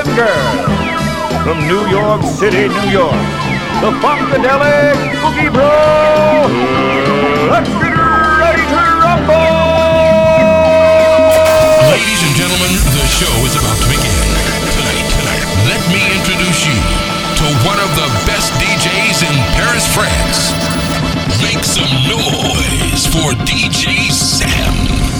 and girls, from New York City, New York, the Funkadelic Boogie Bro. Let's get ready to rumble! Ladies and gentlemen, the show is about to begin. Tonight, tonight, let me introduce you to one of the best DJs in Paris, France. Make some noise for DJ Sam.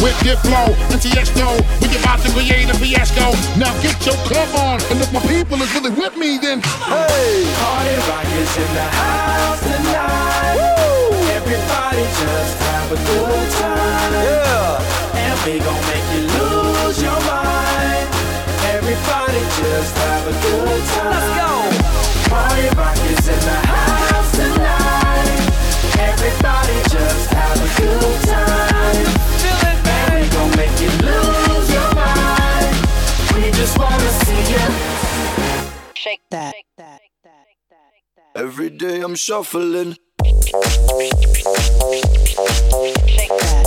With the flow, and we about to create a fiasco. Now get your club on, and if my people is really with me, then hey, party rock is in the house tonight. Woo! Everybody just have a good time. Yeah, and we gon' make you lose your mind. Everybody just have a good time. Let's go. Party rock is in the house tonight. Everybody just have a good time. Shake that. Every day I'm shuffling. Shake that.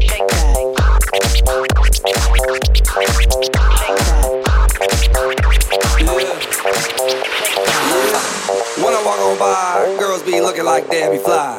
Shake that. When I walk on by, girls be looking like Debbie Fly.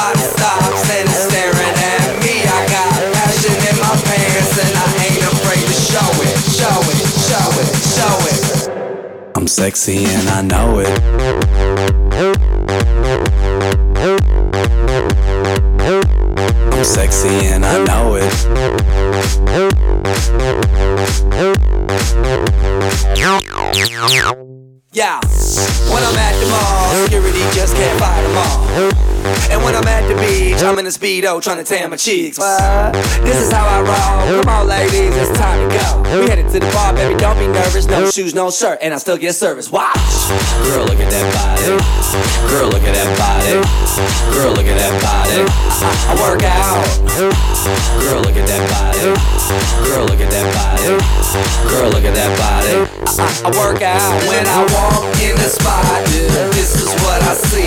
Stops and is staring at me. I got passion in my pants and I ain't afraid to show it, show it, show it, show it. I'm sexy and I know it. I'm sexy and I know it. Yeah, when I'm at the mall, security just can't fight them all. And when I'm at the beach, I'm in a speedo trying to tan my cheeks. What? This is how I roll. Come on, ladies, it's time to go. We headed to the bar, baby, don't be nervous. No shoes, no shirt, and I still get service. Watch. Girl, look at that body. Girl, look at that body. Girl, look at that body. I, I work out. Girl, look at that body. Girl, look at that body. Girl, look at that body. I, I work out when I walk in the spot. This is what I see.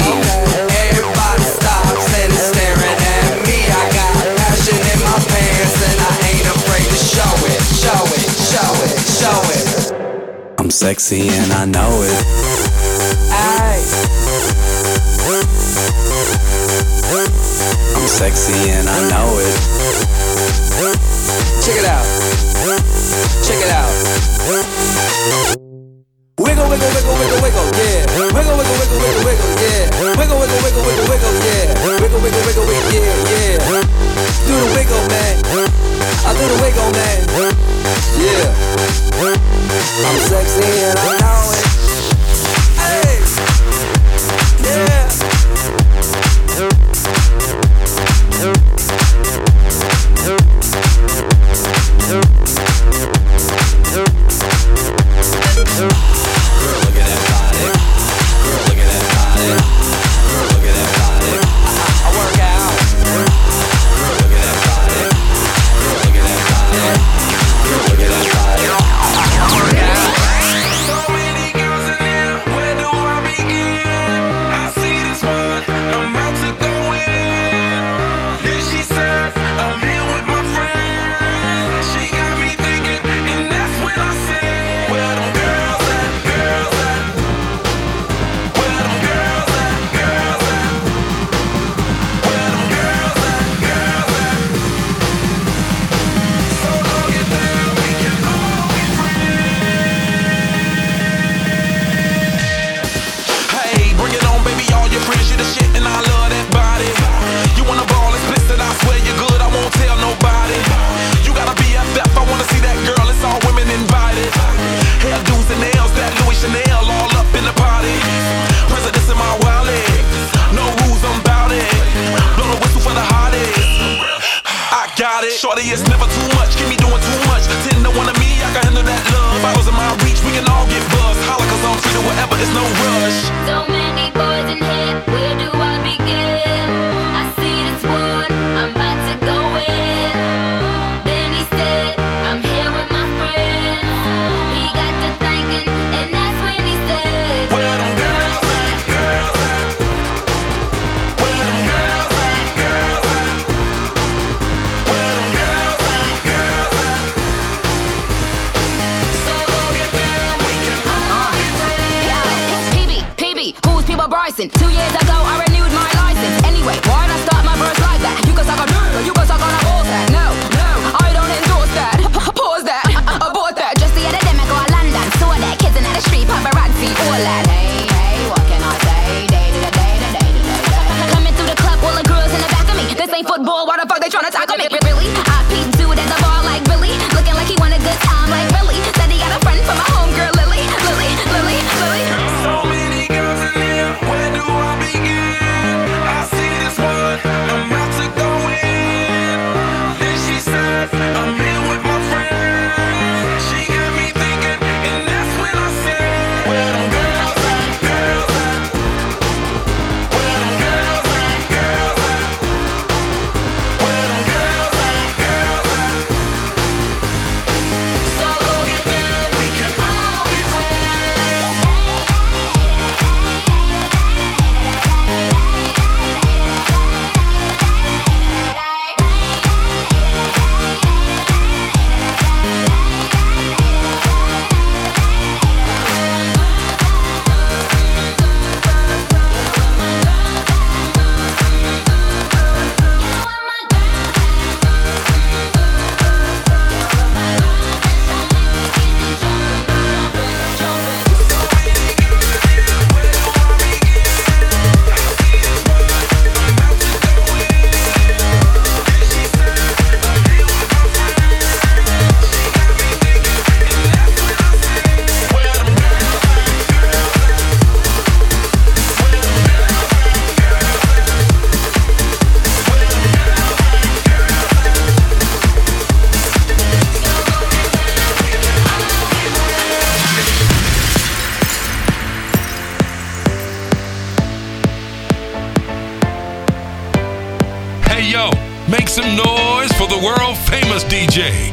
Everybody stops and staring at me. I got passion in my pants and I ain't afraid to show it, show it, show it, show it. I'm sexy and I know it. Ay. I'm sexy and I know it. Check it out. Check it out. Wiggle, wiggle, wiggle, wiggle, wiggle, yeah. Wiggle, wiggle, wiggle, wiggle, wiggle, yeah. Wiggle, wiggle, wiggle, wiggle, wiggle, yeah. Wiggle, wiggle, wiggle, wiggle, yeah, yeah. Do the wiggle, man. I do the wiggle, man. Yeah. I'm sexy and I know it. Got it. Shorty, it's never too much. Keep me doing too much. Ten to one of me, I can handle that love. Bottles in my reach, we can all get buzzed. Holla, cause I'm to whatever, it's no rush. So many boys in here, where do I begin? I see this one, I'm about to go in. Two years ago, I renewed my license. Anyway, why'd DJ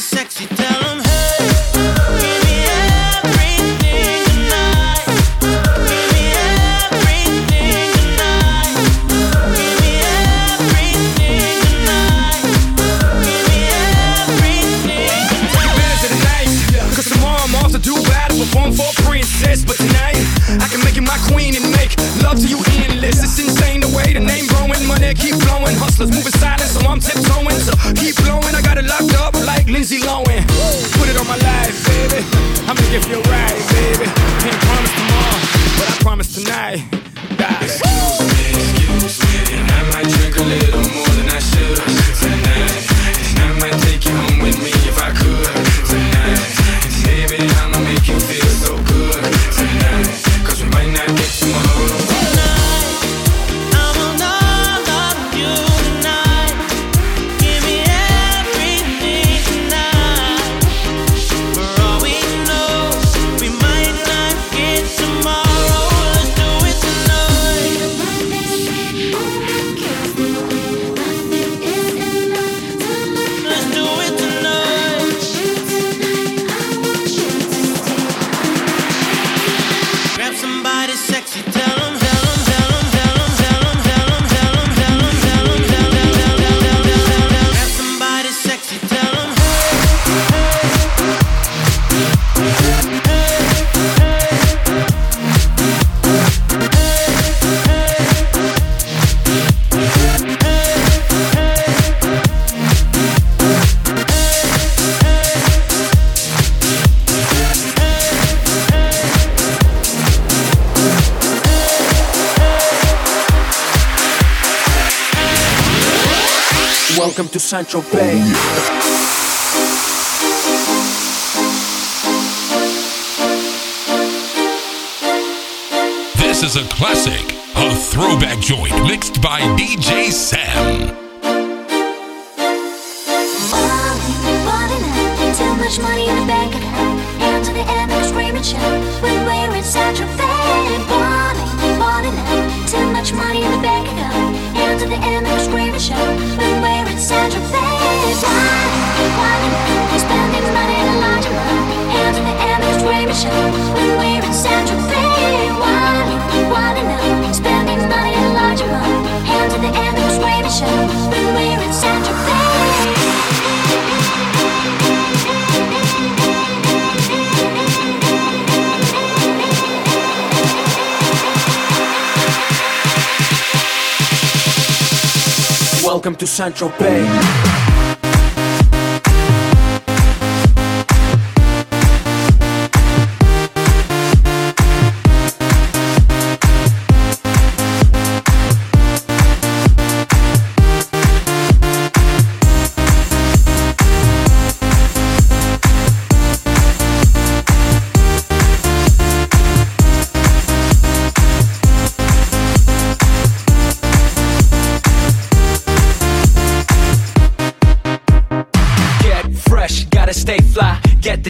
sexy, tell Central Bay. This is a classic, a throwback joint mixed by DJ Sam. Money in the bank account. Hands in the air, make a screaming shout. When we're in Central Bay, balling, balling out. Too much money in the bank account. Hands in the air, make a screaming shout. Welcome to Central Bay.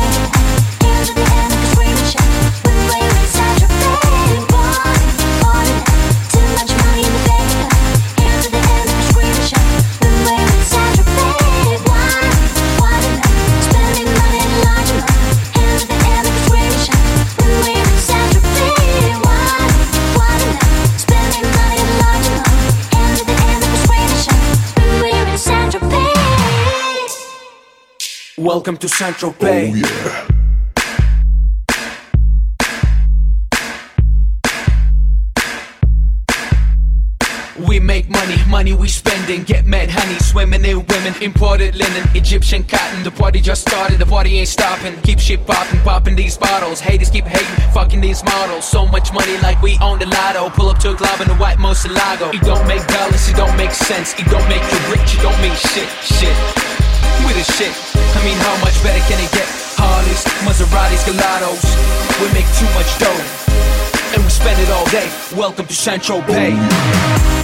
down. Welcome to Central Bay. Oh, yeah. We make money, money we spendin'. get mad honey. Swimming in women, imported linen, Egyptian cotton. The party just started, the party ain't stopping. Keep shit popping, popping these bottles. Haters keep hating, fucking these models. So much money like we own the lotto. Pull up to a club in a white Murcielago. It don't make dollars, it don't make sense. It don't make you rich, it don't mean shit, shit with a shit. I mean, how much better can it get? Harleys, Maseratis, Gelatos. We make too much dough, and we spend it all day. Welcome to Central Bay.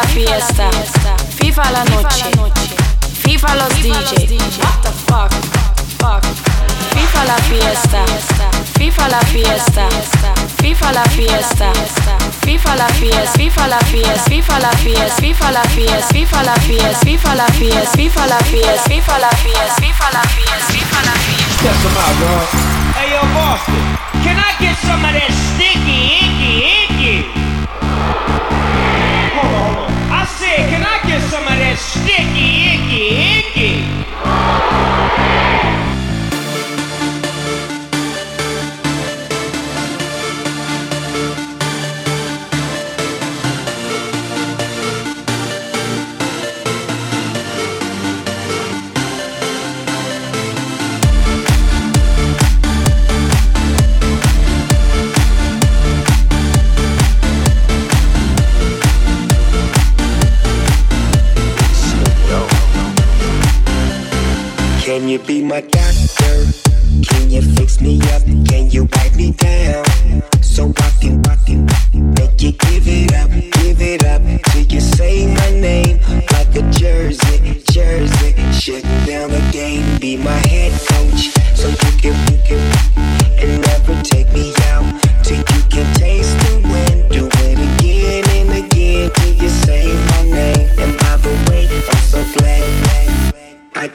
La fiesta, FIFA la noche, FIFA los DJ. What the fuck? Fuck. FIFA la fiesta, FIFA la fiesta, FIFA la fiesta, FIFA la fiesta, FIFA la fiesta, FIFA la fiesta, FIFA la fiesta, FIFA la fiesta, FIFA la fiesta, FIFA la fiesta, FIFA la fiesta, FIFA la fiesta, FIFA la fiesta. Test them out, girl. Hey, yo, Boston, can I get some of that sticky, icky, icky? sticky, icky, icky. Doctor? Can you fix me up? Can you wipe me down?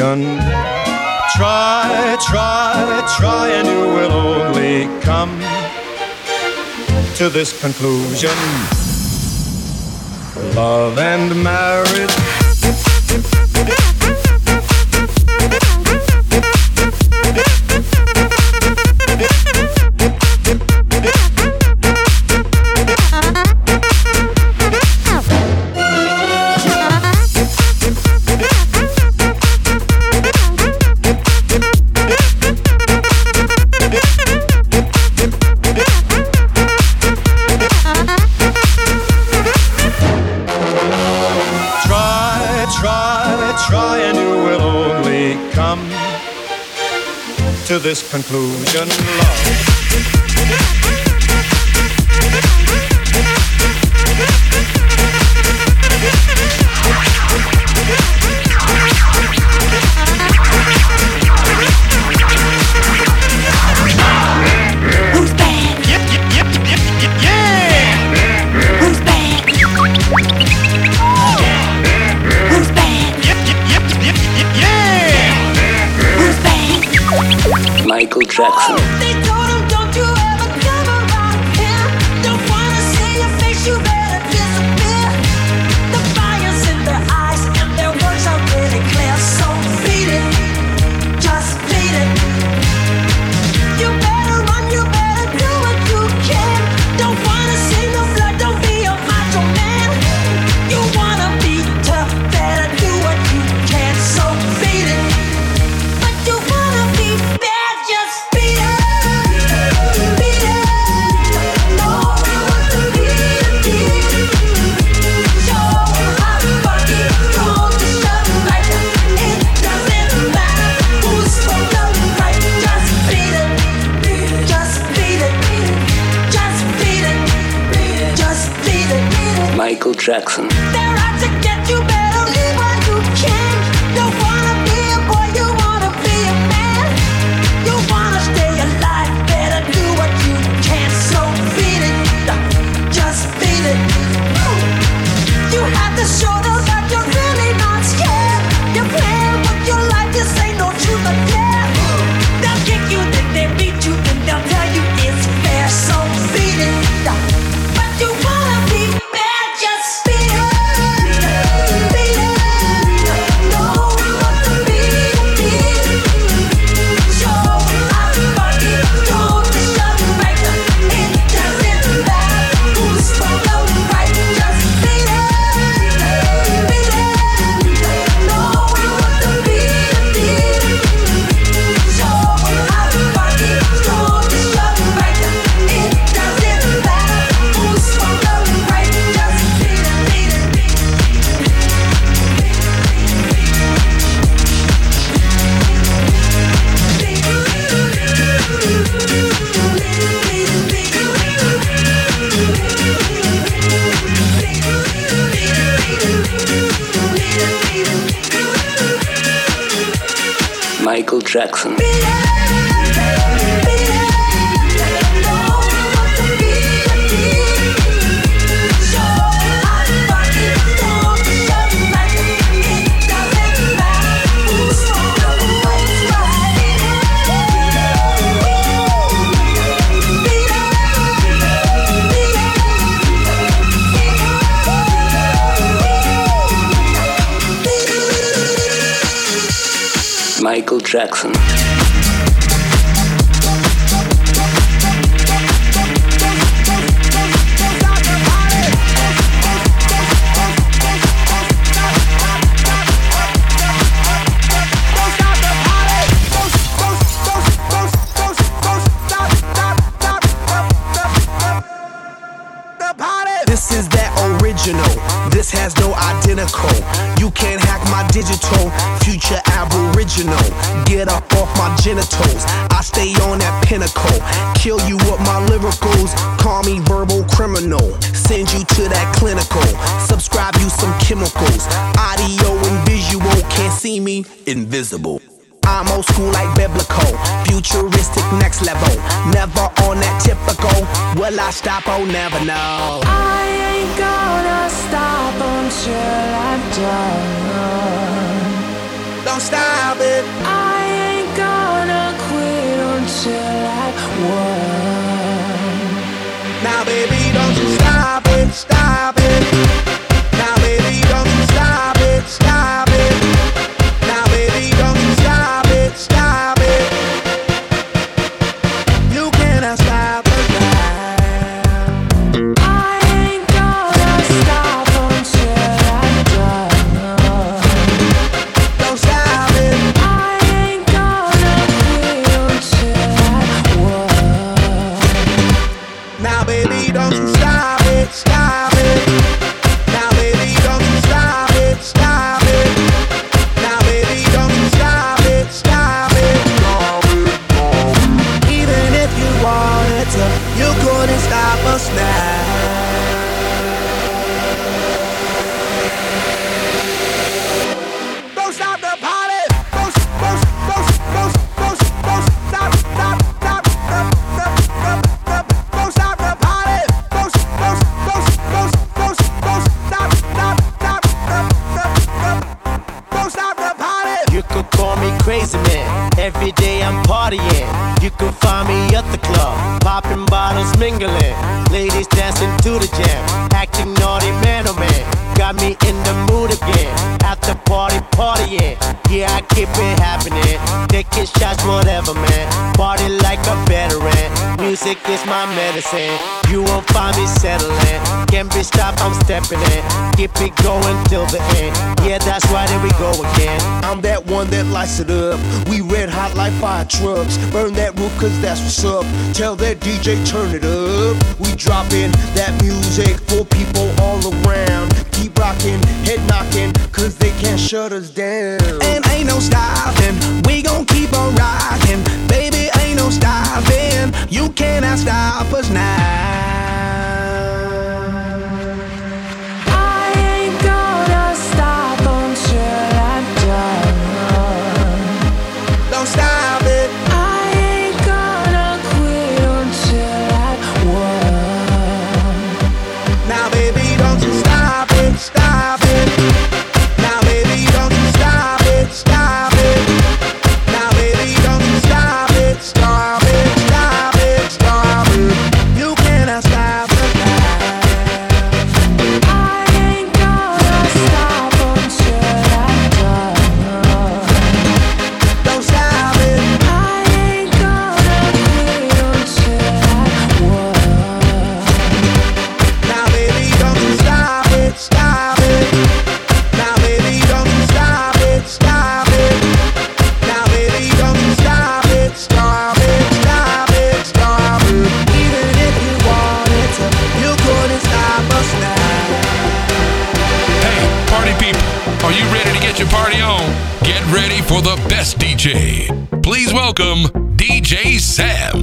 solution. Try, try, try, and you will only come to this conclusion. Love and marriage this conclusion, love. Jackson. Jackson. This is that original. This has no identical. My digital. Future aboriginal. Get up off my genitals. I stay on that pinnacle. Kill you with my lyricals. Call me verbal criminal. Send you to that clinical. Subscribe you some chemicals. Audio and visual. Can't see me. Invisible. I'm old school like biblical, futuristic next level. Never on that typical. Will I stop? Oh, never know. I ain't gonna stop until I'm done. Don't stop it. I ain't gonna quit until I won. Now, baby, don't you stop it, stop it. Now, baby, don't you stop it, stop it. Every day I'm partying. You can find me at the club, popping bottles, mingling. Ladies dancing to the jam, acting naughty man oh man. Got me in the mood again. After party, partying. Yeah, I keep it happening. Taking shots, whatever, man. Party like a veteran. Music is my medicine. You won't find me settling. Can't be stopped, I'm stepping in. Keep it going till the end. Yeah, that's why there we go again. I'm that one that lights it up. We red hot like fire trucks. Burn that roof cause that's what's up. Tell that DJ turn it up. We dropping that music for people all around. Keep rocking, head knocking, cause they can't shut us down. And ain't no stopping, we gon' keep on rocking. Baby, ain't no stopping. You cannot stop us now. The best DJ. Please welcome DJ Sam.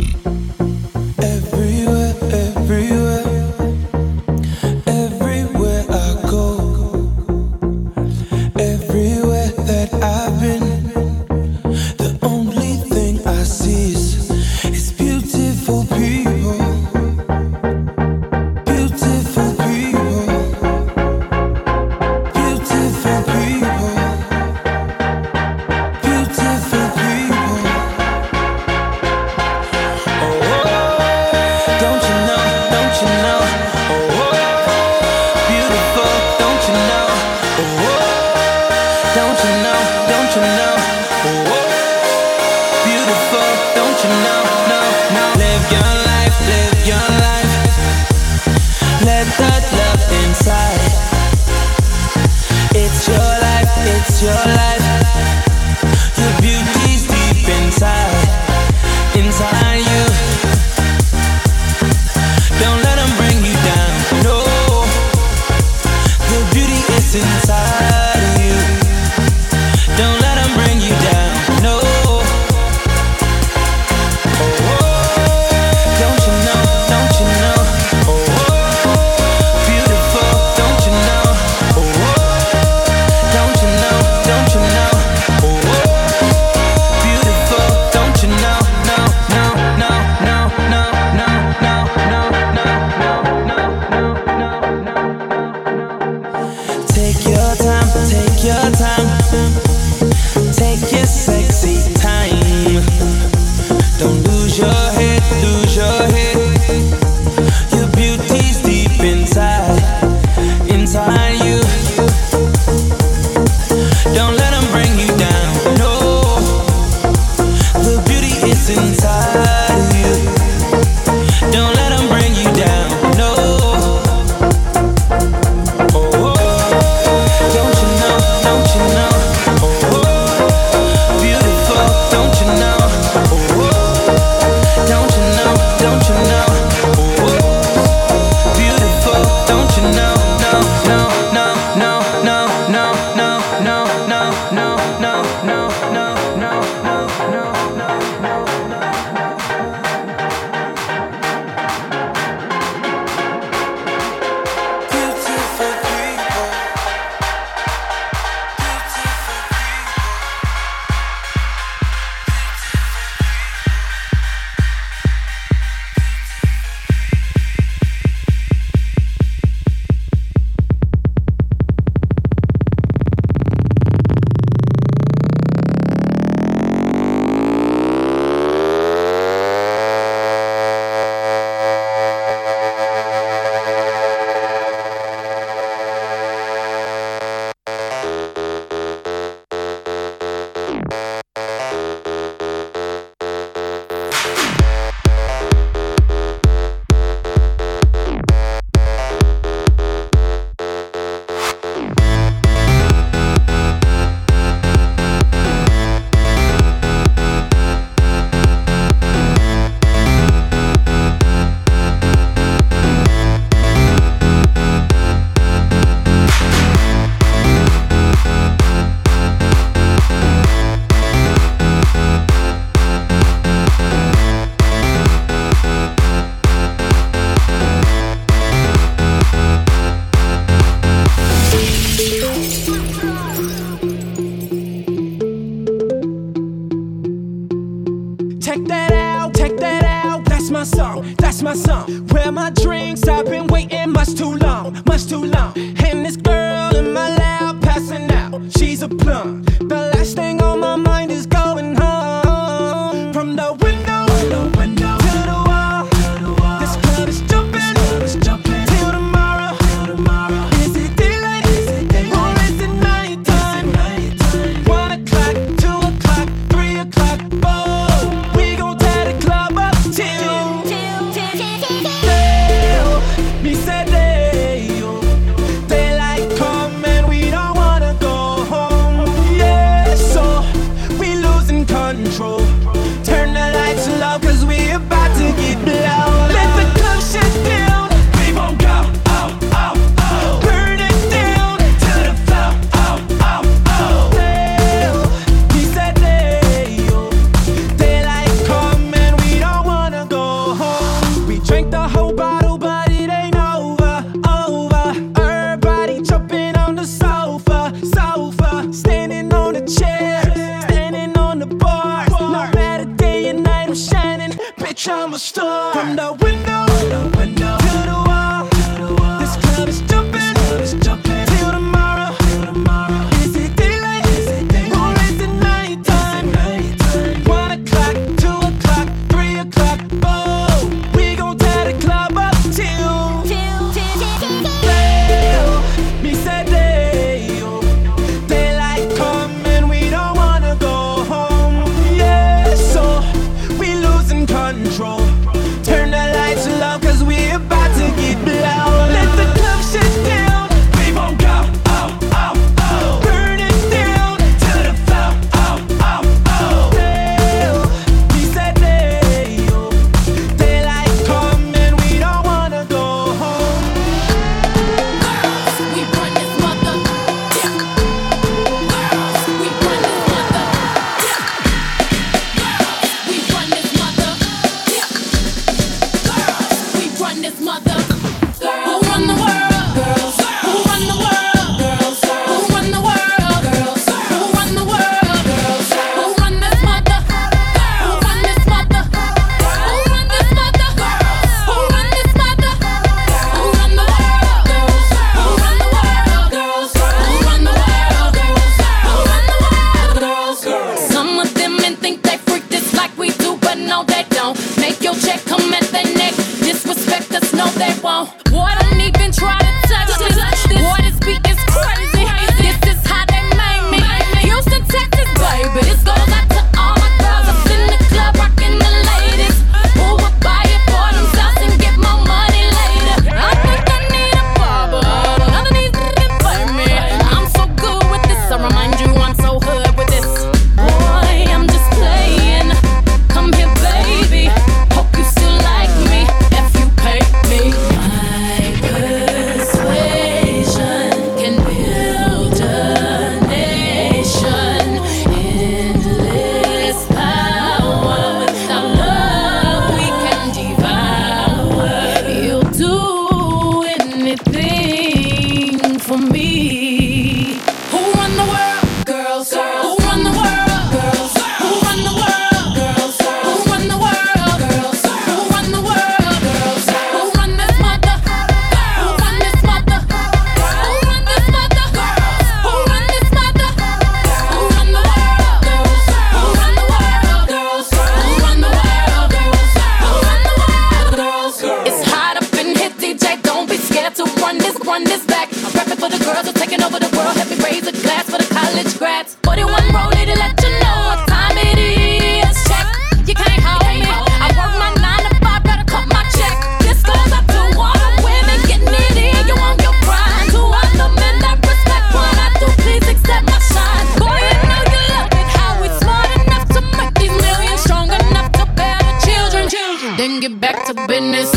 Business.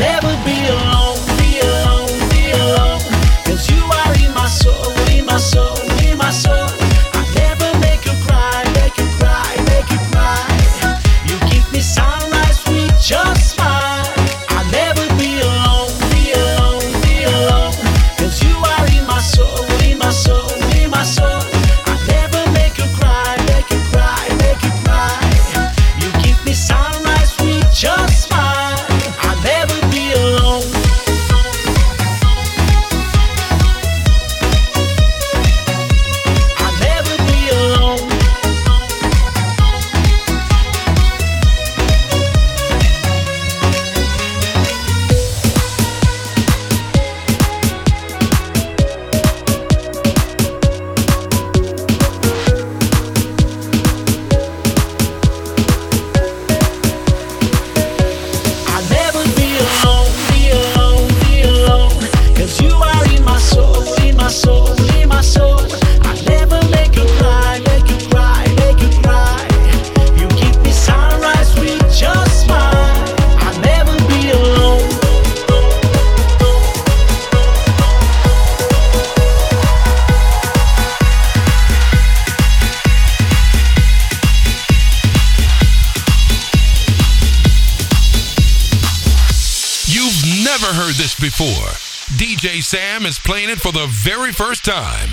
never be alone. DJ Sam is playing it for the very first time.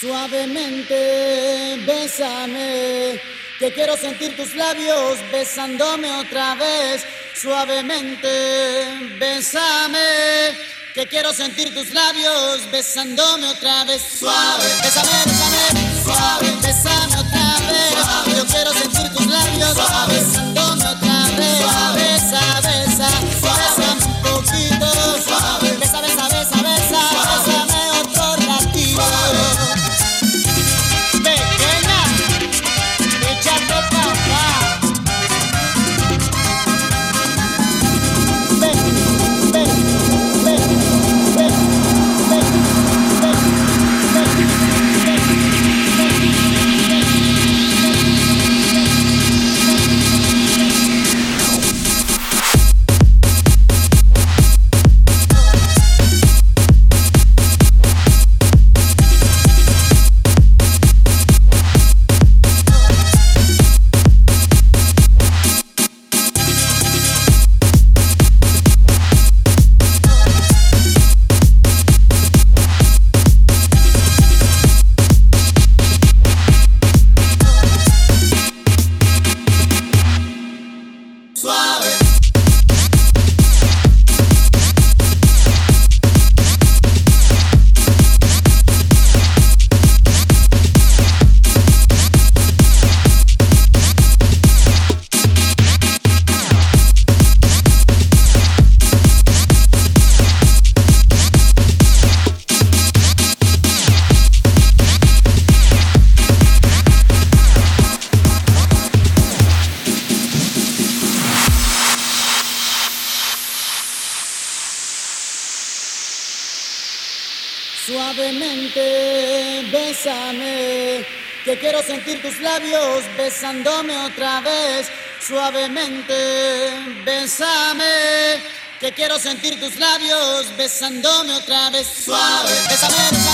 Suavemente, bésame, que quiero sentir tus labios besándome otra vez. Suavemente, bésame, que quiero sentir tus labios besándome otra vez. Suave, bésame, bésame, labios besándome otra vez. Suavemente, bésame, que quiero sentir tus labios besándome otra vez. Suave, bésame,